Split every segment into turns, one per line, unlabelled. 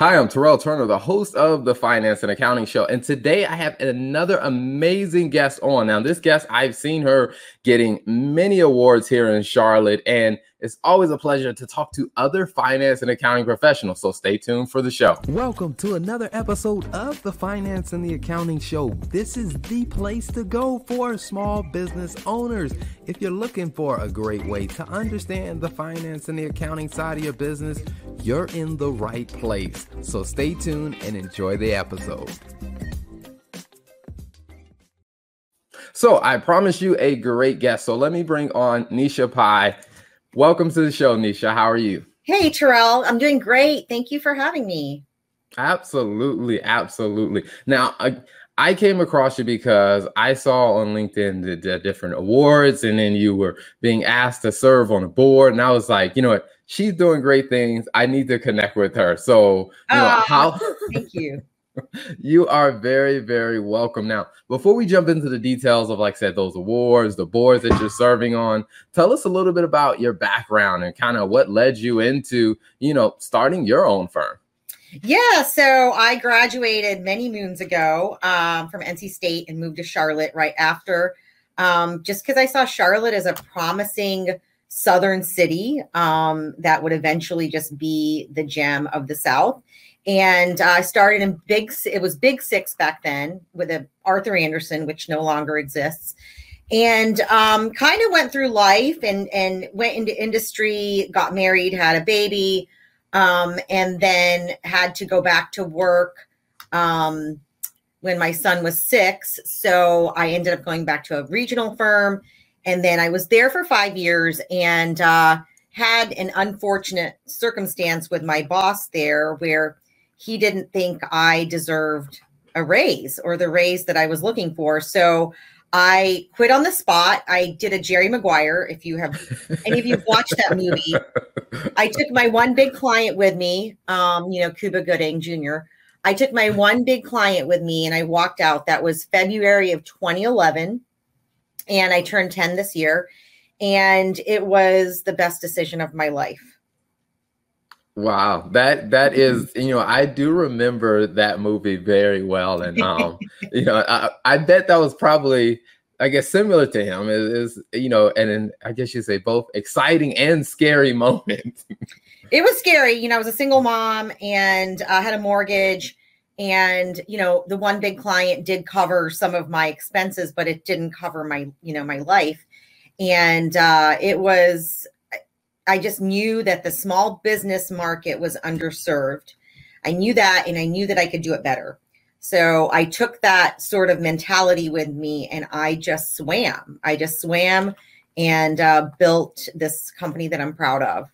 Hi, I'm Terrell Turner, the host of the Finance and Accounting Show. And today I have another amazing guest on. Now, this guest, I've seen her getting many awards here in Charlotte, and it's always a pleasure to talk to other finance and accounting professionals. So stay tuned for the show. Welcome to another episode of the Finance and the Accounting Show. This is the place to go for small business owners. If you're looking for a great way to understand the finance and the accounting side of your business, you're in the right place. So stay tuned and enjoy the episode. So I promise you a great guest. So let me bring on Nesha Pai. Welcome to the show, Nesha. How are you?
Hey, Terrell. I'm doing great. Thank you for having me.
Absolutely. Absolutely. Now, I, I came across you because I saw on LinkedIn the, the, different awards, and then you were being asked to serve on a board. And I was like, you know what? She's doing great things. I need to connect with her. So, you know,
oh, how? thank you
you are very, very welcome. Now, before we jump into the details of, like I said, those awards, the boards that you're serving on, tell us a little bit about your background and kind of what led you into, you know, starting your own firm.
Yeah, so I graduated many moons ago um, from NC State and moved to Charlotte right after, um, just because I saw Charlotte as a promising southern city um, that would eventually just be the gem of the South and uh, I started in Big. It was Big Six back then with a Arthur Andersen, which no longer exists, and um, kind of went through life and and went into industry, got married, had a baby, um, and then had to go back to work um, when my son was six. So I ended up going back to a regional firm, and then I was there for five years and. Uh, had an unfortunate circumstance with my boss there where he didn't think I deserved a raise or the raise that I was looking for. So I quit on the spot. I did a Jerry Maguire. If you have any of you watched that movie, I took my one big client with me, um, you know, Cuba Gooding Jr. I took my one big client with me and I walked out. That was February of 2011. And I turned 10 this year. And it was the best decision of my life.
Wow, that that is you know I do remember that movie very well, and um you know I, I bet that was probably I guess similar to him is, is you know and, and I guess you say both exciting and scary moment.
it was scary, you know. I was a single mom and I had a mortgage, and you know the one big client did cover some of my expenses, but it didn't cover my you know my life, and uh, it was I just knew that the small business market was underserved. I knew that, and I knew that I could do it better. So I took that sort of mentality with me and I just swam. I just swam and uh, built this company that I'm proud of.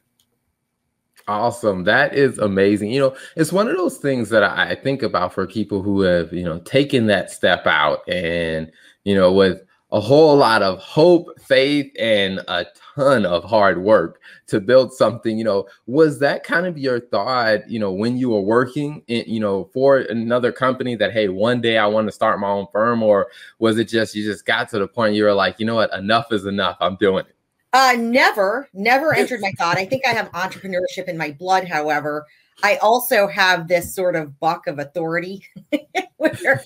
Awesome. That is amazing. You know, it's one of those things that I think about for people who have, you know, taken that step out and, you know, with a whole lot of hope, faith, and a ton of hard work to build something. You know, was that kind of your thought, you know, when you were working, in, you know, for another company that, hey, one day I want to start my own firm? Or was it just you just got to the point you were like, you know what, enough is enough. I'm doing it.
Uh, never, never entered my thought. I think I have entrepreneurship in my blood, however. I also have this sort of buck of authority where,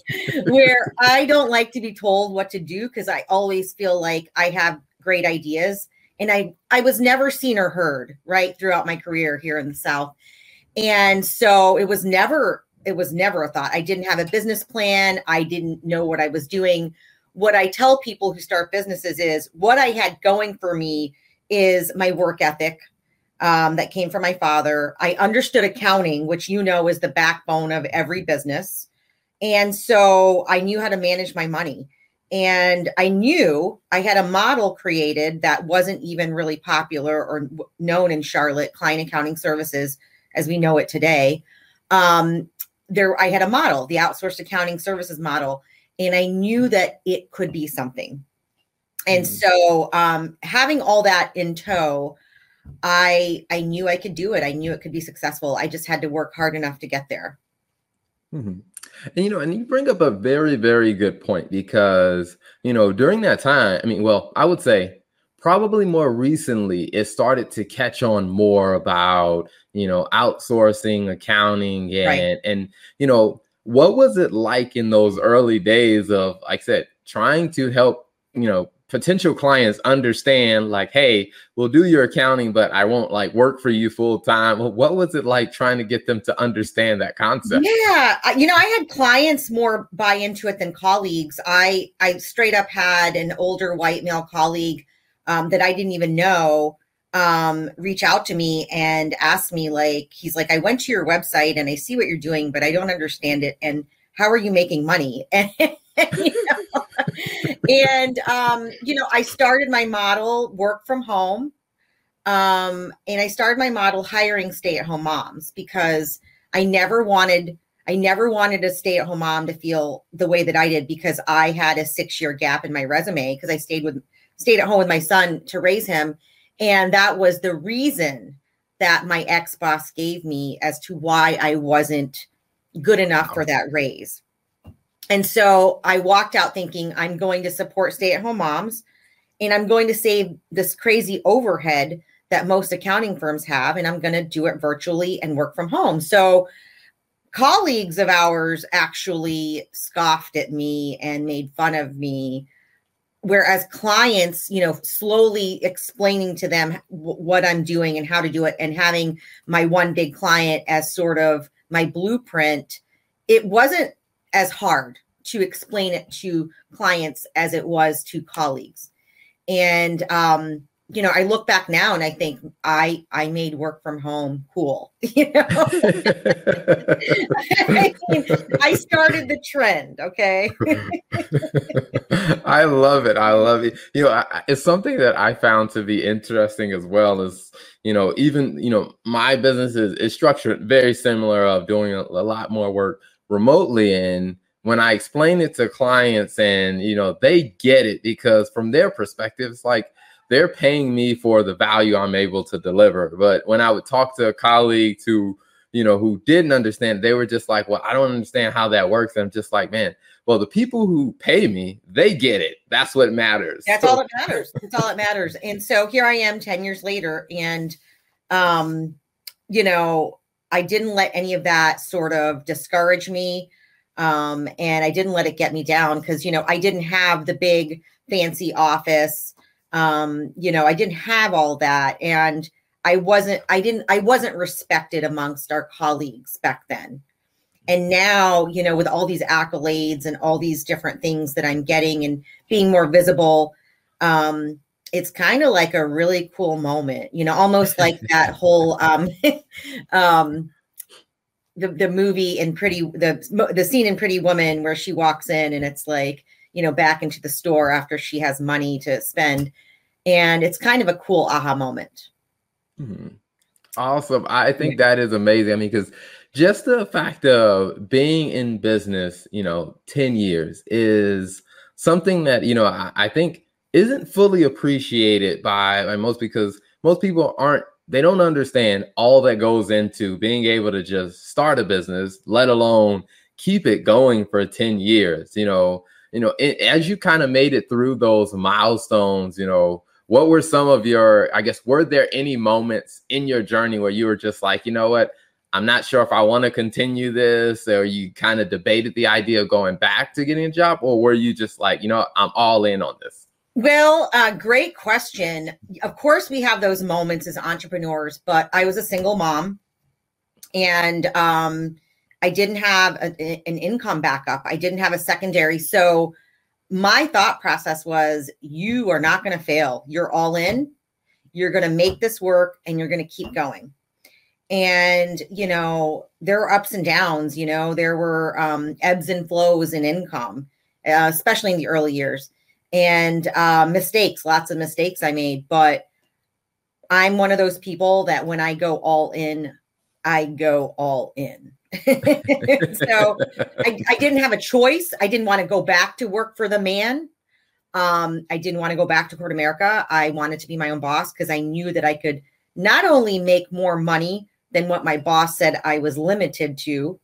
where I don't like to be told what to do because I always feel like I have great ideas. And I, I was never seen or heard right throughout my career here in the South. And so it was never, it was never a thought. I didn't have a business plan. I didn't know what I was doing. What I tell people who start businesses is what I had going for me is my work ethic, um, that came from my father. I understood accounting, which you know is the backbone of every business. And so I knew how to manage my money. And I knew I had a model created that wasn't even really popular or known in Charlotte, client accounting services as we know it today. Um, there, I had a model, the outsourced accounting services model, and I knew that it could be something. And mm. so, um, having all that in tow, I I knew I could do it. I knew it could be successful. I just had to work hard enough to get there.
Mm-hmm. And you know, and you bring up a very very good point because you know during that time, I mean, well, I would say probably more recently it started to catch on more about you know outsourcing accounting and right. and you know what was it like in those early days of like i said trying to help you know potential clients understand like hey we'll do your accounting but i won't like work for you full time. Well, what was it like trying to get them to understand that concept?
Yeah you know i had clients more buy into it than colleagues. I i straight up had an older white male colleague um, that i didn't even know um, reach out to me and ask me like he's like i went to your website and i see what you're doing but i don't understand it and how are you making money? And you know, and um, you know, I started my model work from home. Um, and I started my model hiring stay-at-home moms because I never wanted I never wanted a stay-at-home mom to feel the way that I did because I had a six-year gap in my resume because I stayed with stayed at home with my son to raise him. And that was the reason that my ex-boss gave me as to why I wasn't good enough for that raise. And so I walked out thinking I'm going to support stay at home moms and I'm going to save this crazy overhead that most accounting firms have. And I'm going to do it virtually and work from home. So colleagues of ours actually scoffed at me and made fun of me. Whereas clients, you know, slowly explaining to them w- what I'm doing and how to do it, and having my one big client as sort of my blueprint, it wasn't as hard to explain it to clients as it was to colleagues. And um, you know, I look back now and I think I I made work from home cool. You know, I, mean, I started the trend. Okay.
I love it. I love it. You know, I, it's something that I found to be interesting as well. Is you know, even you know, my business is, is structured very similar of doing a, a lot more work remotely and when I explain it to clients and you know they get it because from their perspective it's like they're paying me for the value I'm able to deliver. But when I would talk to a colleague to you know who didn't understand, they were just like, "Well, I don't understand how that works." And I'm just like, "Man, well, the people who pay me, they get it. That's what matters."
That's so- all that matters. That's all that matters. And so here I am 10 years later and um you know, I didn't let any of that sort of discourage me um, and I didn't let it get me down because you know I didn't have the big fancy office. Um, you know, I didn't have all that, and I wasn't. I didn't. I wasn't respected amongst our colleagues back then. And now, you know, with all these accolades and all these different things that I'm getting and being more visible, um, it's kind of like a really cool moment, you know, almost like that whole um, um, the, the movie in pretty the the scene in pretty woman where she walks in and it's like you know back into the store after she has money to spend. And it's kind of a cool aha moment.
Mm-hmm. awesome. I think that is amazing. I mean because just the fact of being in business you know 10 years is something that you know i, I think isn't fully appreciated by, by most because most people aren't they don't understand all that goes into being able to just start a business, let alone keep it going for 10 years. You know, you know, it, as you kind of made it through those milestones, you know, what were some of your, I guess, were there any moments in your journey where you were just like, you know what, I'm not sure if I want to continue this, or you kind of debated the idea of going back to getting a job, or were you just like, you know, I'm all in on this?
Well, uh, great question. Of course, we have those moments as entrepreneurs, but I was a single mom and um, I didn't have a, an income backup. I didn't have a secondary. So my thought process was you are not going to fail. You're all in. You're going to make this work and you're going to keep going. And, you know, there were ups and downs, you know, there were um, ebbs and flows in income, uh, especially in the early years and uh, mistakes, lots of mistakes I made. But I'm one of those people that when I go all in, I go all in. so I, I, didn't have a choice. I didn't want to go back to work for the man. Um, I didn't want to go back to Court America. I wanted to be my own boss because I knew that I could not only make more money than what my boss said I was limited to,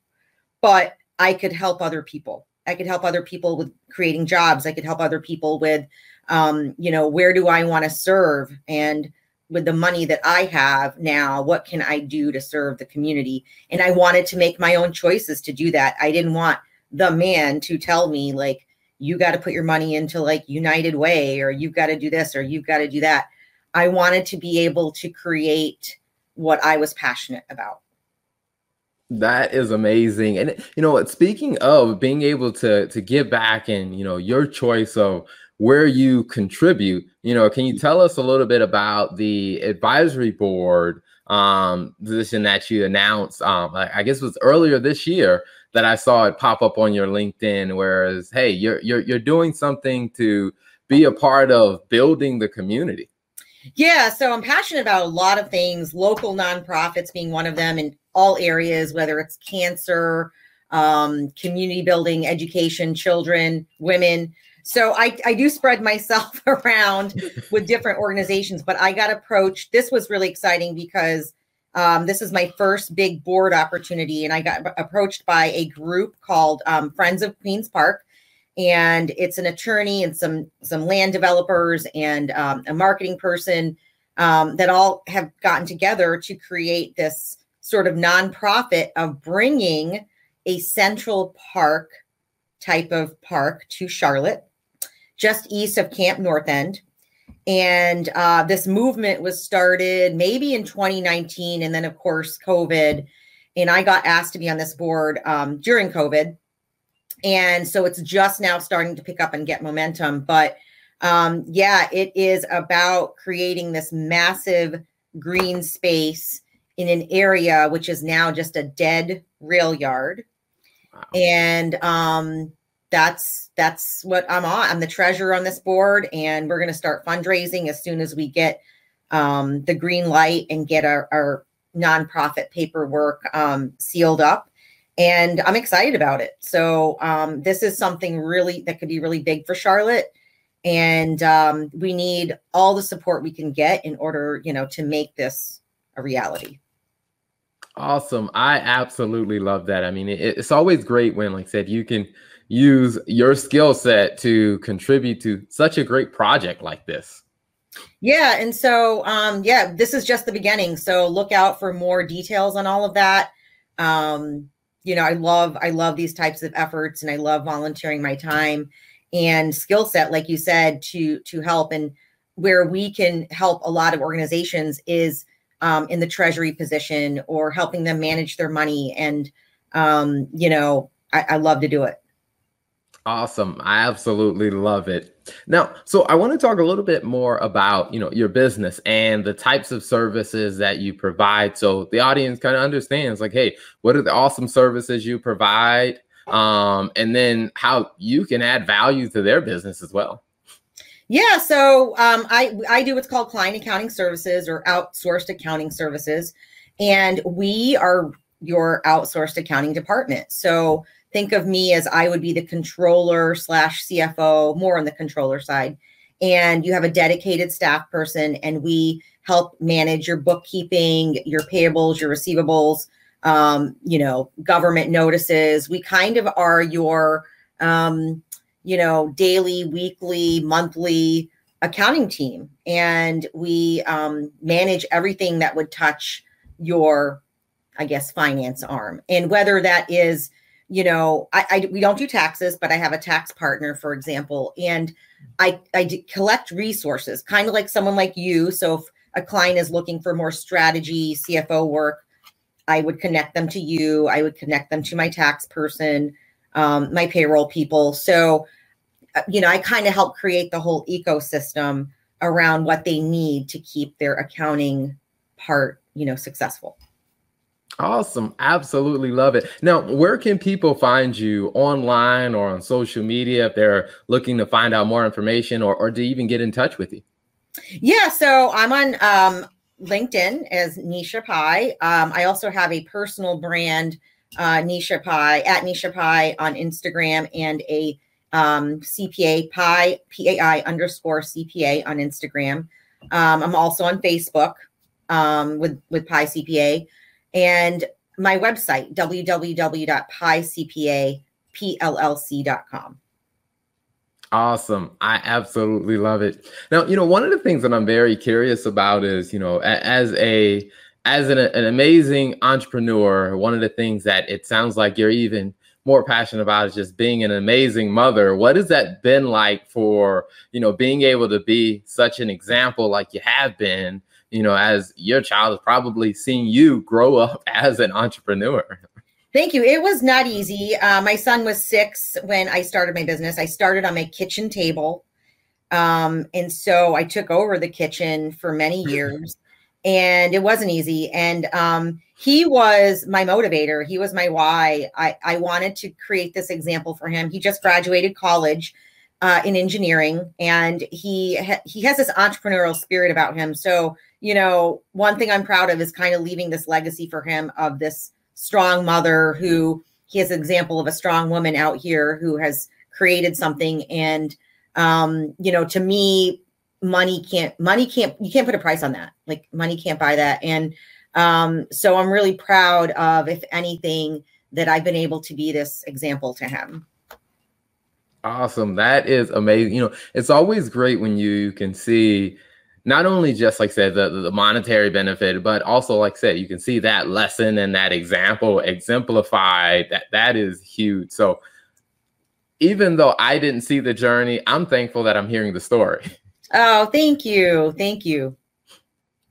but I could help other people. I could help other people with creating jobs. I could help other people with um, you know, where do I want to serve? And with the money that I have now, what can I do to serve the community? And I wanted to make my own choices to do that. I didn't want the man to tell me, like, you got to put your money into like United Way or you've got to do this or you've got to do that. I wanted to be able to create what I was passionate about.
That is amazing. And you know what, speaking of being able to to give back and you know your choice of where you contribute, you know, can you tell us a little bit about the advisory board um position that you announced um I guess it was earlier this year that I saw it pop up on your LinkedIn whereas hey, you're you're you're doing something to be a part of building the community.
Yeah, so I'm passionate about a lot of things, local nonprofits being one of them in all areas, whether it's cancer, um, community building, education, children, women. So I, I do spread myself around with different organizations, but I got approached. This was really exciting because um, this is my first big board opportunity, and I got approached by a group called um, Friends of Queens Park and it's an attorney and some some land developers and um, a marketing person um, that all have gotten together to create this sort of nonprofit of bringing a central park type of park to Charlotte, just east of Camp North End. And uh, this movement was started maybe in 2019, and then of course COVID. And I got asked to be on this board um, during COVID and so it's just now starting to pick up and get momentum but um, yeah it is about creating this massive green space in an area which is now just a dead rail yard wow. and um, that's that's what i'm on i'm the treasurer on this board and we're going to start fundraising as soon as we get um, the green light and get our, our nonprofit paperwork um, sealed up and I'm excited about it. So um, this is something really that could be really big for Charlotte, and um, we need all the support we can get in order, you know, to make this a reality.
Awesome! I absolutely love that. I mean, it, it's always great when, like I said, you can use your skill set to contribute to such a great project like this.
Yeah, and so um, yeah, this is just the beginning. So look out for more details on all of that. Um, you know, I love I love these types of efforts and I love volunteering my time and skill set like you said to to help and where we can help a lot of organizations is um, in the treasury position or helping them manage their money and um, you know I, I love to do it
Awesome. I absolutely love it. Now, so I want to talk a little bit more about, you know, your business and the types of services that you provide so the audience kind of understands like, hey, what are the awesome services you provide? Um, and then how you can add value to their business as well.
Yeah, so um, I I do what's called client accounting services or outsourced accounting services, and we are your outsourced accounting department. So think of me as I would be the controller slash CFO, more on the controller side. And you have a dedicated staff person, and we help manage your bookkeeping, your payables, your receivables, um, you know, government notices. We kind of are your, um, you know, daily, weekly, monthly accounting team. And we um, manage everything that would touch your, I guess, finance arm. And whether that is, you know, I, I, we don't do taxes, but I have a tax partner, for example, and I I collect resources, kind of like someone like you. So if a client is looking for more strategy, CFO work, I would connect them to you. I would connect them to my tax person, um, my payroll people. So, uh, you know, I kind of help create the whole ecosystem around what they need to keep their accounting part, you know, successful.
Awesome. Absolutely love it. Now, where can people find you online or on social media if they're looking to find out more information or, or to even get in touch with you?
Yeah, so I'm on um, LinkedIn as Nesha Pai. Um, I also have a personal brand, uh, Nesha Pai, at Nesha Pai on Instagram and a um, CPA Pai, P-A-I underscore CPA on Instagram. Um, I'm also on Facebook um, with, with Pai CPA and my website, www.paicpapllc.com.
Awesome. I absolutely love it. Now, you know, one of the things that I'm very curious about is, you know, as a as an, an amazing entrepreneur, one of the things that it sounds like you're even more passionate about is just being an amazing mother. What has that been like for, you know, being able to be such an example like you have been, you know, as your child has probably seen you grow up as an entrepreneur?
Thank you. It was not easy. Uh, my son was six when I started my business. I started on my kitchen table. Um, and so I took over the kitchen for many years and it wasn't easy. And um, he was my motivator. He was my why. I, I wanted to create this example for him. He just graduated college uh, in engineering, and he ha- he has this entrepreneurial spirit about him. So you know, one thing I'm proud of is kind of leaving this legacy for him of this strong mother who he has an example of a strong woman out here who has created something and um you know to me money can't money can't you can't put a price on that. Like money can't buy that. And um so i'm really proud of if anything that i've been able to be this example to him.
Awesome. That is amazing. You know it's always great when you can see not only just like said the, the monetary benefit but also like said you can see that lesson and that example exemplified. That that is huge. So even though i didn't see the journey i'm thankful that i'm hearing the story
Oh, thank you. Thank you.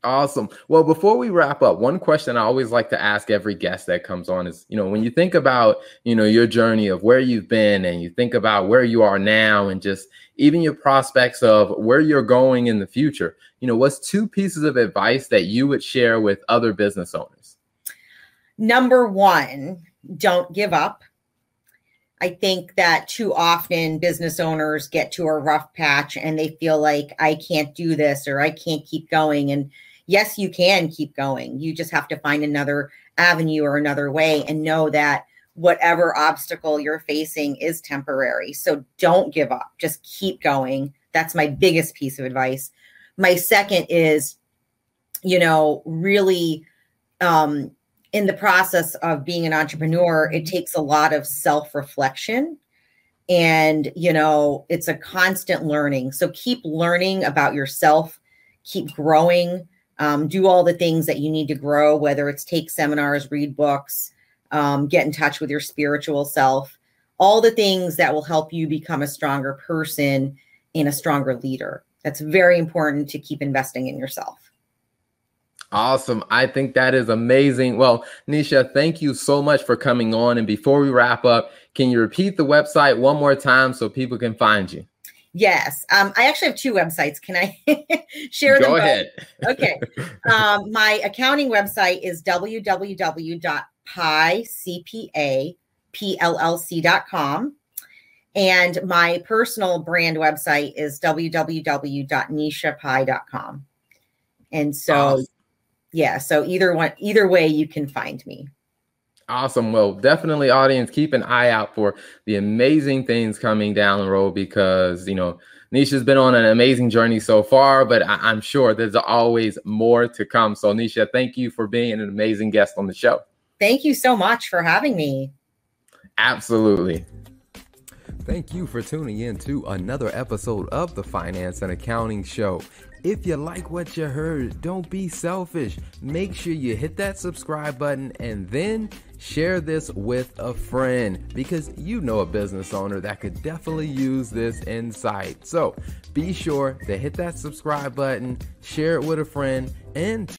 Awesome. Well, before we wrap up, one question I always like to ask every guest that comes on is, you know, when you think about, you know, your journey of where you've been and you think about where you are now and just even your prospects of where you're going in the future, you know, what's two pieces of advice that you would share with other business owners?
Number one, don't give up. I think that too often business owners get to a rough patch and they feel like I can't do this or I can't keep going. And yes, you can keep going. You just have to find another avenue or another way and know that whatever obstacle you're facing is temporary. So don't give up, just keep going. That's my biggest piece of advice. My second is, you know, really um, in the process of being an entrepreneur, it takes a lot of self reflection. And, you know, it's a constant learning. So keep learning about yourself, keep growing, um, do all the things that you need to grow, whether it's take seminars, read books, um, get in touch with your spiritual self, all the things that will help you become a stronger person and a stronger leader. That's very important to keep investing in yourself.
Awesome. I think that is amazing. Well, Nesha, thank you so much for coming on. And before we wrap up, can you repeat the website one more time so people can find you?
Yes. Um, I actually have two websites. Can I share them?
Go both? ahead.
okay. Um, my accounting website is www.paicpapllc.com. And my personal brand website is www.neshapai.com. And so awesome yeah so either one either way you can find me
Awesome. Well, definitely, audience, keep an eye out for the amazing things coming down the road because, you know, Nesha's been on an amazing journey so far, but I- am sure there's always more to come. So, Nesha, thank you for being an amazing guest on the show.
Thank you so much for having me.
Absolutely. Thank you for tuning in to another episode of the Finance and Accounting Show. If you like what you heard, don't be selfish. Make sure you hit that subscribe button and then share this with a friend because you know a business owner that could definitely use this insight. So be sure to hit that subscribe button, share it with a friend, and